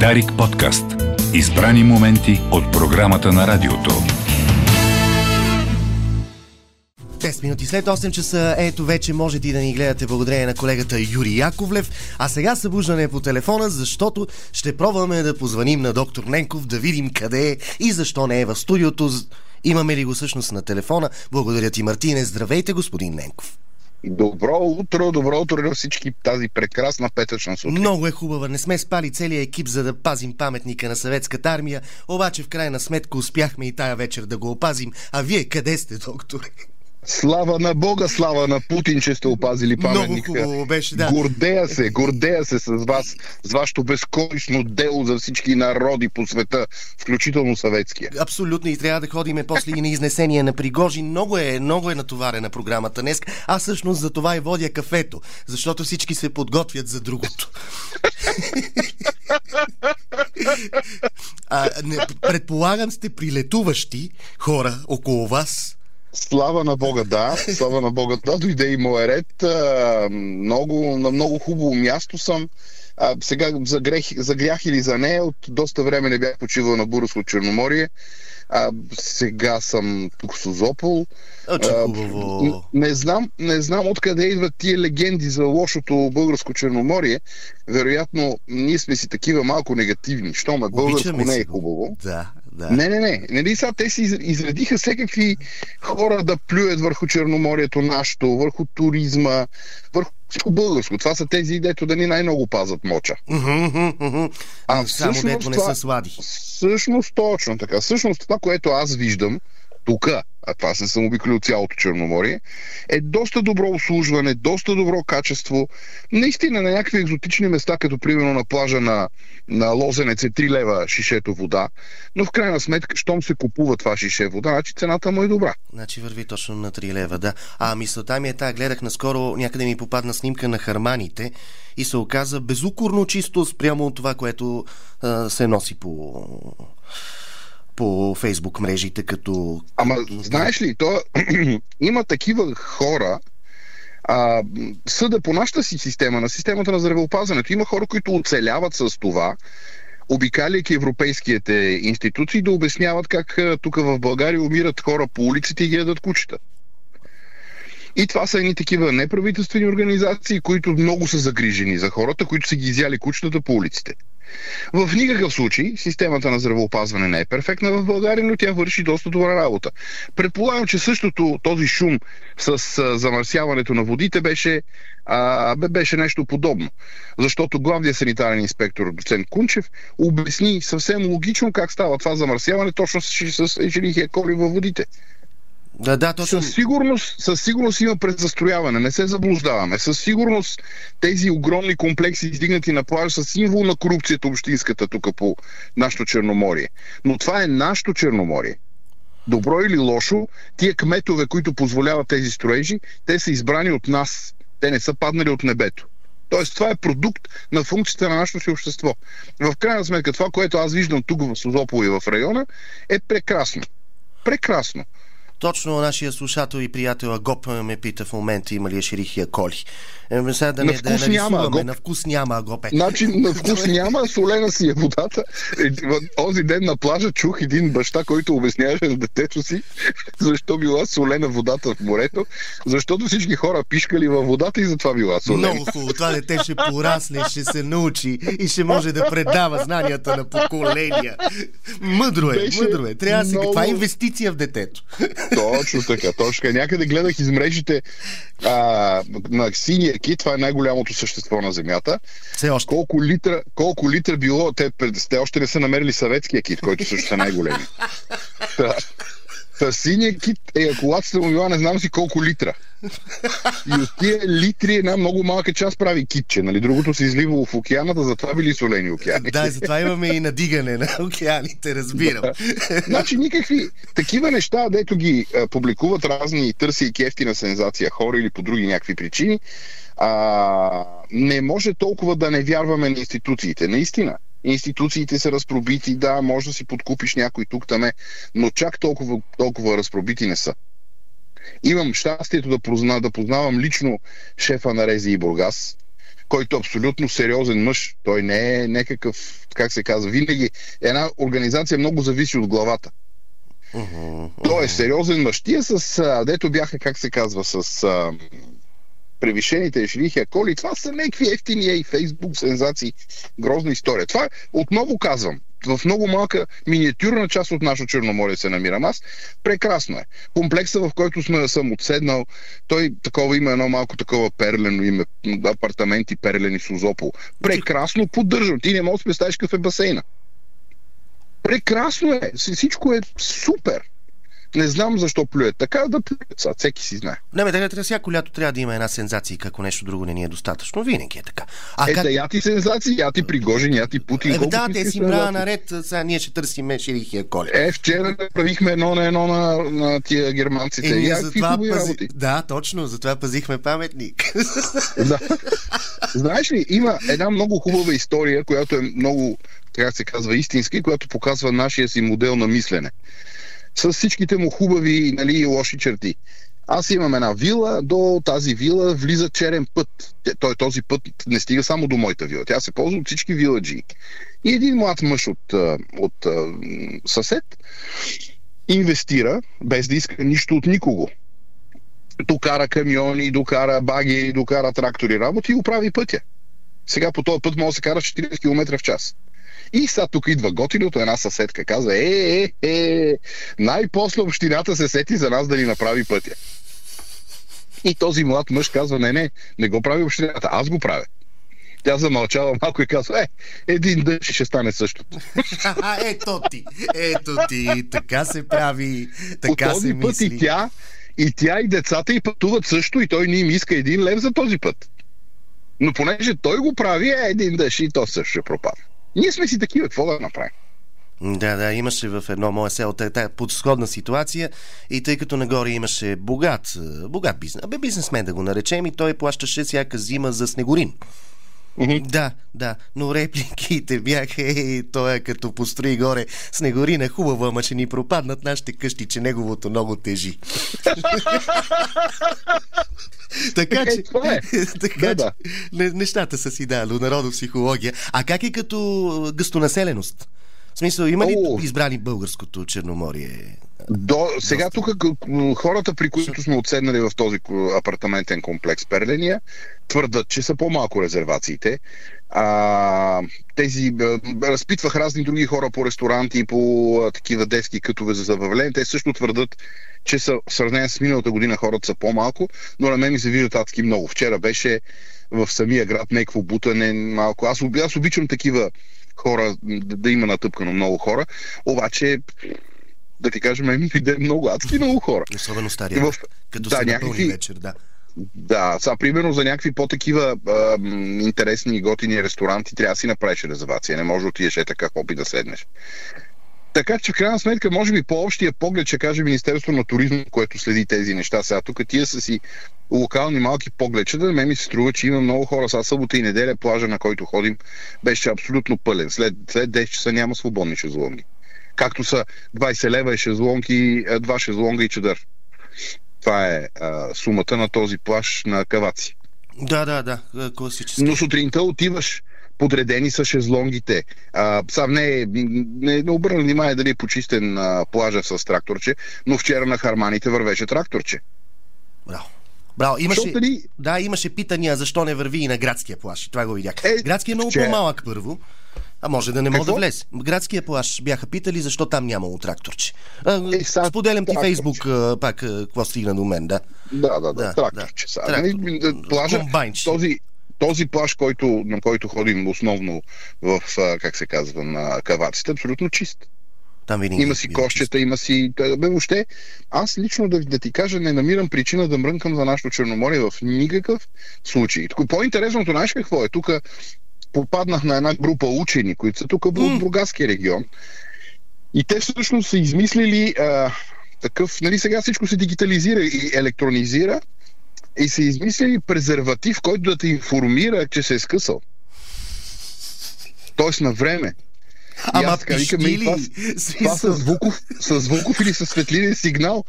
Дарик подкаст. Избрани моменти от програмата на радиото. 10 минути след 8 часа, ето вече можете и да ни гледате благодарение на колегата Юрий Яковлев. А сега събуждане по телефона, защото ще пробваме да позваним на доктор Ненков, да видим къде е и защо не е в студиото. Имаме ли го всъщност на телефона? Благодаря ти, Мартине. Здравейте, господин Ненков. Добро утро, добро утро на всички тази прекрасна петъчна сутрин. Много е хубава. Не сме спали целият екип, за да пазим паметника на съветската армия, обаче в крайна сметка успяхме и тая вечер да го опазим. А вие къде сте, докторе? Слава на Бога, слава на Путин, че сте опазили паметника. Много хубаво беше, да. Гордея се, гордея се с вас, с вашето безконечно дело за всички народи по света, включително съветския. Абсолютно и трябва да ходиме после и на изнесение на Пригожи. Много е, много е натоварена програмата днес. Аз всъщност за това и водя кафето, защото всички се подготвят за другото. а, не, предполагам сте прилетуващи хора около вас. Слава на Бога, да. Слава на Бога, да. Дойде и моя ред. А, много, на много хубаво място съм. А, сега загрех, загрях или за нея. От доста време не бях почивал на Бурско Черноморие. А, сега съм тук в Созопол. А. Не знам, не знам откъде идват тия легенди за лошото българско Черноморие. Вероятно, ние сме си такива малко негативни. Що ме българско не е хубаво. Да, да. Не, не, не. Нали сега те си изредиха всекакви хора да плюят върху Черноморието нашето, върху туризма, върху всичко българско. Това са тези, дето да ни най-много пазат моча. А Само дето не са слади. Всъщност точно така. Всъщност това, което аз виждам, тук, а това се съм обиколил цялото Черноморие, е доста добро обслужване, доста добро качество. Наистина на някакви екзотични места, като примерно на плажа на, на Лозенец е 3 лева шишето вода, но в крайна сметка, щом се купува това шише вода, значи цената му е добра. Значи върви точно на 3 лева, да. А мисълта ми е тая, гледах наскоро, някъде ми попадна снимка на харманите и се оказа безукорно чисто спрямо от това, което а, се носи по по фейсбук мрежите като... Ама знаеш ли, то има такива хора, а, съда по нашата си система, на системата на здравеопазването, има хора, които оцеляват с това, обикаляйки европейските институции, да обясняват как тук в България умират хора по улиците и ги ядат кучета. И това са едни такива неправителствени организации, които много са загрижени за хората, които са ги изяли кучетата по улиците. В никакъв случай системата на здравеопазване не е перфектна в България, но тя върши доста добра работа. Предполагам, че същото този шум с замърсяването на водите беше, а, беше нещо подобно. Защото главният санитарен инспектор доцент Кунчев обясни съвсем логично как става това замърсяване точно с, с ежелихия коли във водите. Да, да, точно. Със сигурност, със сигурност има предзастрояване, не се заблуждаваме. Със сигурност тези огромни комплекси, издигнати на плаж, са символ на корупцията общинската тук по нашото Черноморие. Но това е нашето Черноморие. Добро или лошо, тия кметове, които позволяват тези строежи, те са избрани от нас. Те не са паднали от небето. Тоест, това е продукт на функцията на нашето си общество. В крайна сметка, това, което аз виждам тук в Созопол и в района, е прекрасно. Прекрасно. Точно нашия слушател и приятел Агоп ме пита в момента има ли шерихия коли. Е, сега да на не, вкус да няма, Агоп. на вкус няма, Агопе. Значи на вкус няма, солена си е водата. Този ден на плажа чух един баща, който обясняваше на детето си защо била солена водата в морето, защото всички хора пишкали във водата и затова била солена. Много хубаво. Това дете ще порасне, ще се научи и ще може да предава знанията на поколения. Мъдро е, Беше мъдро е. Трябва да. Много... Това е инвестиция в детето. Точно така, точно така. Някъде гледах из мрежите а, на синия кит, това е най-голямото същество на Земята. Все още. Колко литра, колко литра било, те, те още не са намерили съветския кит, който също е най-големи. Та синия кит, еякулацията му била не знам си колко литра. И от тия литри една много малка част прави китче. Нали? Другото се изливало в океаната, затова били солени океани. Да, затова имаме и надигане на океаните, разбирам. Да. Значи никакви такива неща, дето ги а, публикуват разни търси и кефти на сензация хора или по други някакви причини, а, не може толкова да не вярваме на институциите. Наистина институциите са разпробити, да, може да си подкупиш някой тук таме, но чак толкова, толкова разпробити не са. Имам щастието да, позна, да познавам лично шефа на Рези и Бургас, който е абсолютно сериозен мъж. Той не е някакъв, как се казва, винаги една организация много зависи от главата. Той е сериозен мъж. Тия с, а, дето бяха, как се казва, с а, превишените шрихи, коли, това са някакви ефтини и фейсбук сензации, грозна история. Това отново казвам, в много малка миниатюрна част от нашото Черноморие се намирам аз. Прекрасно е. Комплекса, в който сме, съм отседнал, той такова има едно малко такова перлено име, апартаменти перлени с Озопол. Прекрасно поддържам. Ти не можеш да представиш какъв е басейна. Прекрасно е. Всичко е супер. Не знам защо плюят. Така да плюят. Сега всеки си знае. Не, бе, трябва, всяко лято трябва да има една сензация, ако нещо друго не ни е достатъчно. Винаги е така. А е, как... да, я ти сензации, я ти Пригожин, я ти Путин. Е, да, те си мрава наред. Сега ние ще търсим Ширихия Коли. Е, вчера правихме едно на едно на, на тия германците. Е, я, затова пази... Да, точно, затова пазихме паметник. да. Знаеш ли, има една много хубава история, която е много, така се казва, истинска и която показва нашия си модел на мислене с всичките му хубави нали, и лоши черти. Аз имам една вила, до тази вила влиза черен път. Той този път не стига само до моята вила. Тя се ползва от всички виладжи. И един млад мъж от, от, съсед инвестира, без да иска нищо от никого. Докара камиони, докара баги, докара трактори работи и оправи пътя. Сега по този път може да се кара 40 км в час. И сега тук идва готиното, една съседка казва, е, е, е, най-после общината се сети за нас да ни направи пътя. И този млад мъж казва, не, не, не го прави общината, аз го правя. Тя замълчава малко и казва, е, един дъжд ще стане същото. ето ти, ето ти, така се прави, така По този се път мисли. и тя, и тя и децата и пътуват също и той не им иска един лев за този път. Но понеже той го прави, е един дъжд и то също ще пропада. Ние сме си такива, какво да направим? Да, да, имаше в едно мое село тази подсходна ситуация и тъй като нагоре имаше богат, богат бизнес, бе бизнесмен да го наречем и той плащаше всяка зима за снегорин. Mm-hmm. Да, да, но репликите бяха, е, той е като построи горе снегорина хубава, ама ще ни пропаднат нашите къщи, че неговото много тежи. така Е, че, е. така че не- нещата са си, да, народопсихология. А как е като гъстонаселеност? В смисъл, има ли избрани българското Черноморие? До, сега тук хората, при които сме отседнали в този апартаментен комплекс Перления, твърдат, че са по-малко резервациите. А, тези, разпитвах разни други хора по ресторанти и по такива детски кътове за забавление. Те също твърдат, че са, в сравнение с миналата година хората са по-малко, но на мен ми се виждат адски много. Вчера беше в самия град някакво бутане малко. Аз, аз обичам такива хора, да има натъпкано много хора, обаче да ти кажем, ми иде много адски много хора. Особено стария. В- Като да, се някакви- вечер, да. Да, сега примерно за някакви по-такива а, интересни и готини ресторанти трябва да си направиш резервация. Не може да отидеш е така хопи да седнеш. Така че в крайна сметка, може би по-общия поглед ще каже Министерство на туризма, което следи тези неща. Сега тук тия са си локални малки погледчета, на мен ми се струва, че има много хора. Сега събота и неделя плажа, на който ходим, беше абсолютно пълен. След, след 10 часа няма свободни шезлонги. Както са 20 лева е шезлонги, е, два шезлонга и чадър. Това е а, сумата на този плаж на Каваци. Да, да, да, е, класически. Но сутринта отиваш, подредени са шезлонгите. А, сам не, не, не обърна внимание дали е почистен а, плажа с тракторче, но вчера на Харманите вървеше тракторче. Браво. Браво, имаше, Защото ли- да, имаше питания защо не върви и на градския плаш. И Това го видях. Е, Градския е много вчера- по-малък първо. А може да не мога да влезе. Градския плаш бяха питали защо там нямало тракторче. А, Е, споделям ти тракторче. Фейсбук а, пак какво стигна до мен, да. Да, да, да, Да, тракторче. да. Трактор. Нали, плажа, Комбайнче. този, този плаж, който, на който ходим основно в, как се казва, на Каваците, е абсолютно чист. Там винаги. Има си кошчета, има си... Бе, въобще, аз лично да, да ти кажа, не намирам причина да мрънкам за нашето Черноморие в никакъв случай. По-интересното, знаеш какво е? Тук попаднах на една група учени, които са тук М. от Бургаския регион. И те всъщност са измислили а, такъв... Нали сега всичко се дигитализира и електронизира и са измислили презерватив, който да те информира, че се е скъсал. Тоест на време. И Ама аз така викам, пищи «Ей, това, това с звуков, с звуков или с светлинен сигнал.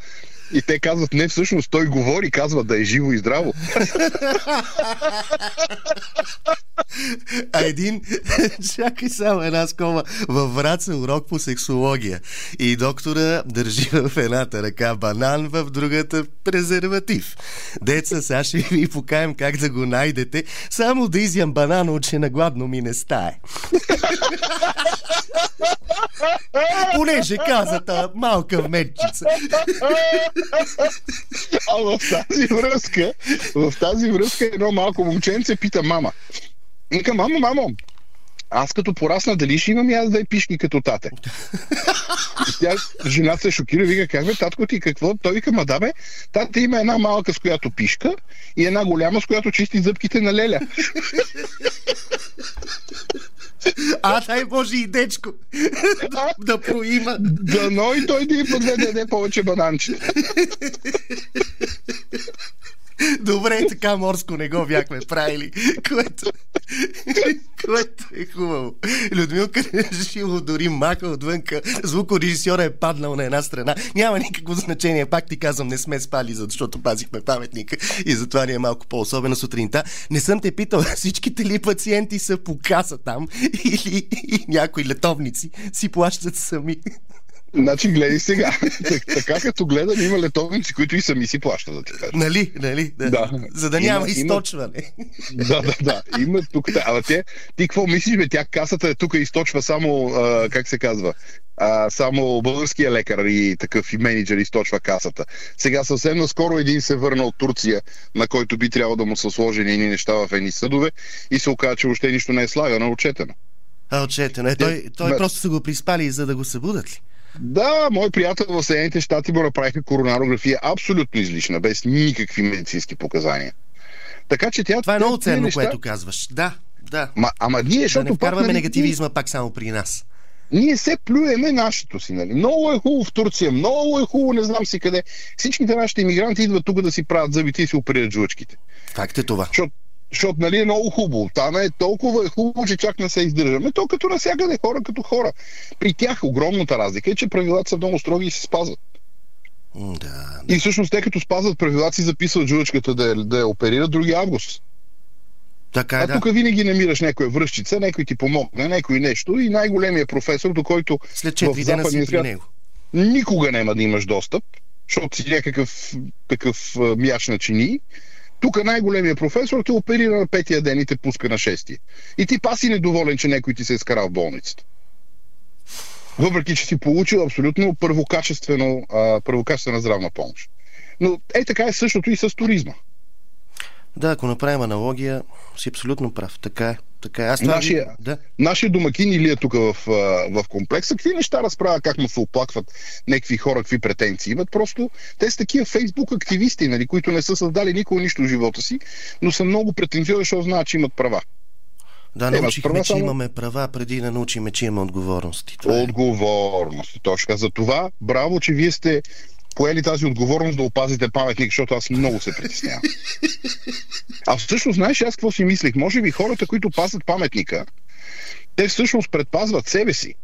И те казват, не, всъщност той говори, казва да е живо и здраво. А един, чакай само една скома, във Враца урок по сексология. И доктора държи в едната ръка банан, в другата презерватив. Деца, сега ще ви покаем как да го найдете, само да изям банана, че на гладно ми не стае. Понеже казата малка вметчица. А в тази връзка, в тази връзка едно малко момченце пита мама. Вика, мамо, мамо, аз като порасна, дали ще имам и аз две пишки като тате? И тя, жената се шокира, вика, как бе, татко ти, какво? Той вика, ма да бе, тата има една малка с която пишка и една голяма с която чисти зъбките на леля. А, дай Боже и дечко да проима. Дано и той да и подведе повече бананчета. Добре, така морско не го бяхме правили, което, което е хубаво. Людмилка Жило дори маха отвънка. Звукорежисьора е паднал на една страна. Няма никакво значение. Пак ти казвам, не сме спали, защото пазихме паметника и затова ни е малко по-особено сутринта. Не съм те питал, всичките ли пациенти са по каса там или и някои летовници си плащат сами. Значи, гледай сега. така като гледам, има летовници, които и сами си плащат, да ти кажа. Нали, нали? Да. да. За да няма има, източване. Да, да, да. Има тук. Ама те, ти какво мислиш, бе? Тя касата е тук източва само, а, как се казва, а, само българския лекар и такъв и менеджер източва касата. Сега съвсем наскоро един се върна от Турция, на който би трябвало да му са сложени едни неща в едни съдове и се оказа, че въобще нищо не е слагано, отчетено. А, отчетено. Е, той, той просто са го приспали, за да го събудат ли? Да, мой приятел в Съединените щати му направиха коронарография абсолютно излишна, без никакви медицински показания. Така че тя. Това е много ценно, неща... което казваш. Да, да. Ма, ама ние, защото. Да не вкарваме пак, нали, негативизма пак само при нас. Ние се плюеме нашето си, нали? Много е хубаво в Турция, много е хубаво, не знам си къде. Всичките нашите иммигранти идват тук да си правят зъбите и си оперират жлъчките. Факт е това. Защото защото нали е много хубаво. Там е толкова е хубаво, че чак не се издържаме. То като навсякъде хора като хора. При тях огромната разлика е, че правилата са много строги и се спазват. Да, да. И всъщност те като спазват правилата си записват жуличката да, да я оперират други август. Така е, а да. тук винаги намираш някоя връщица, някой ти помогне, някой нещо и най-големият професор, до който След 4 дена си при него. Никога няма да имаш достъп, защото си някакъв такъв мяш на чини тук най-големия професор те оперира на петия ден и те пуска на шестия. И ти паси недоволен, че някой ти се е скарал в болницата. Въпреки, че си получил абсолютно първокачествено, а, първокачествена здравна помощ. Но е така е същото и с туризма. Да, ако направим аналогия, си абсолютно прав. Така е. Така. Аз това нашия, да. нашия домакин или е тук в, в комплекса, какви неща разправя, как му се оплакват някакви хора, какви претенции имат. Просто те са такива фейсбук активисти, нали, които не са създали никога нищо в живота си, но са много претенциозни, защото знаят, че имат права. Да, научихме, права, че само... имаме права, преди да научиме, че имаме отговорности. Това е. отговорности, точно. За това, браво, че вие сте поели тази отговорност да опазите паметник, защото аз много се притеснявам. А всъщност, знаеш, аз какво си мислих? Може би хората, които пазят паметника, те всъщност предпазват себе си.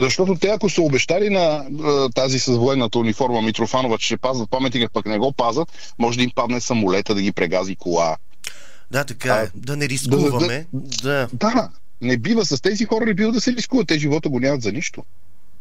Защото те, ако са обещали на тази с военната униформа Митрофанова, че ще пазват паметника, пък не го пазат, може да им падне самолета, да ги прегази кола. Да, така е. Да не рискуваме. Да, да, да. да, не бива с тези хора, не бива да се рискуват. Те живота го нямат за нищо.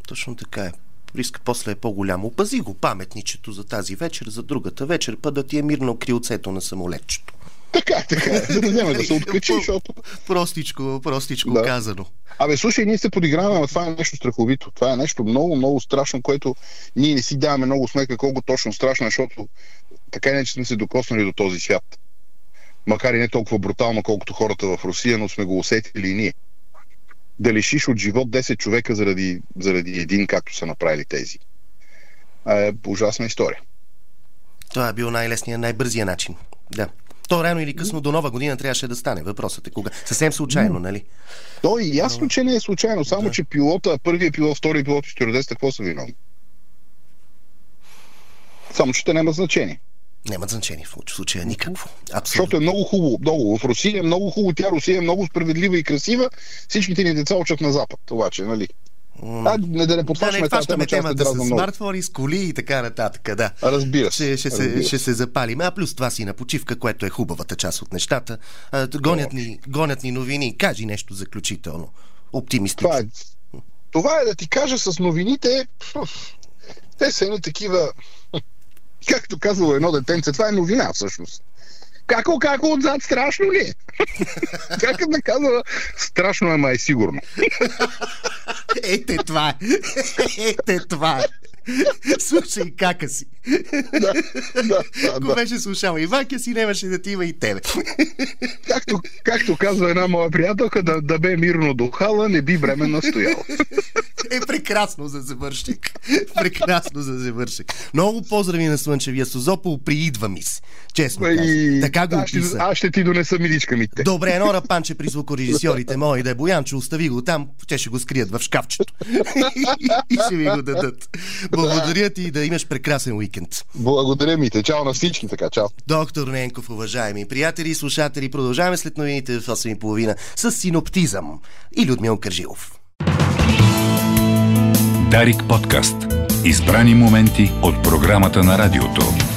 Точно така е риска после е по-голям. Опази го паметничето за тази вечер, за другата вечер, па да ти е мирно крилцето на самолетчето. Така, така. За да вземе да се откачи, защото... Простичко, простичко да. казано. Абе, слушай, ние се подиграваме, но това е нещо страховито. Това е нещо много, много страшно, което ние не си даваме много смека колко точно страшно, защото така не че сме се докоснали до този свят. Макар и не толкова брутално, колкото хората в Русия, но сме го усетили и ние да лишиш от живот 10 човека заради, заради един, както са направили тези. Е ужасна история. Това е бил най-лесният, най-бързия начин. Да. То рано или късно до нова година трябваше да стане. Въпросът е кога. Съвсем случайно, нали? То е ясно, че не е случайно. Само, да. че пилота, първият пилот, втория пилот и стюардеста, какво са виновни? Само, че те няма значение. Няма значение в случая никакво. Абсолютно. Защото е много хубаво. Много. В Русия е много хубаво. Тя Русия е много справедлива и красива. Всичките ни деца учат на Запад. Обаче, нали? А, не да не подхващаме да тази тема, не темата с смартфони, с коли и така нататък. Да. Разбира се. Ще, ще, се, ще се запалим. А плюс това си на почивка, което е хубавата част от нещата. А, гонят, ни, гонят ни новини. Кажи нещо заключително. Оптимистично. Това е, това е да ти кажа с новините. Те са едни такива. Както казало едно детенце, това е новина всъщност. Како, како отзад, страшно ли е? е да казва, страшно е, май сигурно. Ете това е. Ете това е. Слушай, кака си. Да, да, да, Ако да. беше слушал и Ваня си, нямаше да ти има и тебе. Както, както казва една моя приятелка, да, да бе мирно духала, не би време настоял. Е прекрасно за завършик. Прекрасно за завършик. Много поздрави на Слънчевия Созопол при идва ми се. Честно казвам. И... Така го аз, описа. аз ще ти донеса мидичка митте. Добре, едно рапанче при звукорежисьорите мои да е Боянчо, остави го там, те ще го скрият в шкафчето. и ще ми го дадат. Благодаря ти и да имаш прекрасен уикенд. Благодаря мите. Чао на всички така. Чао. Доктор Ненков, уважаеми приятели и слушатели, продължаваме след новините в 8.30 с синоптизъм и Людмил Кържилов. Дарик подкаст. Избрани моменти от програмата на радиото.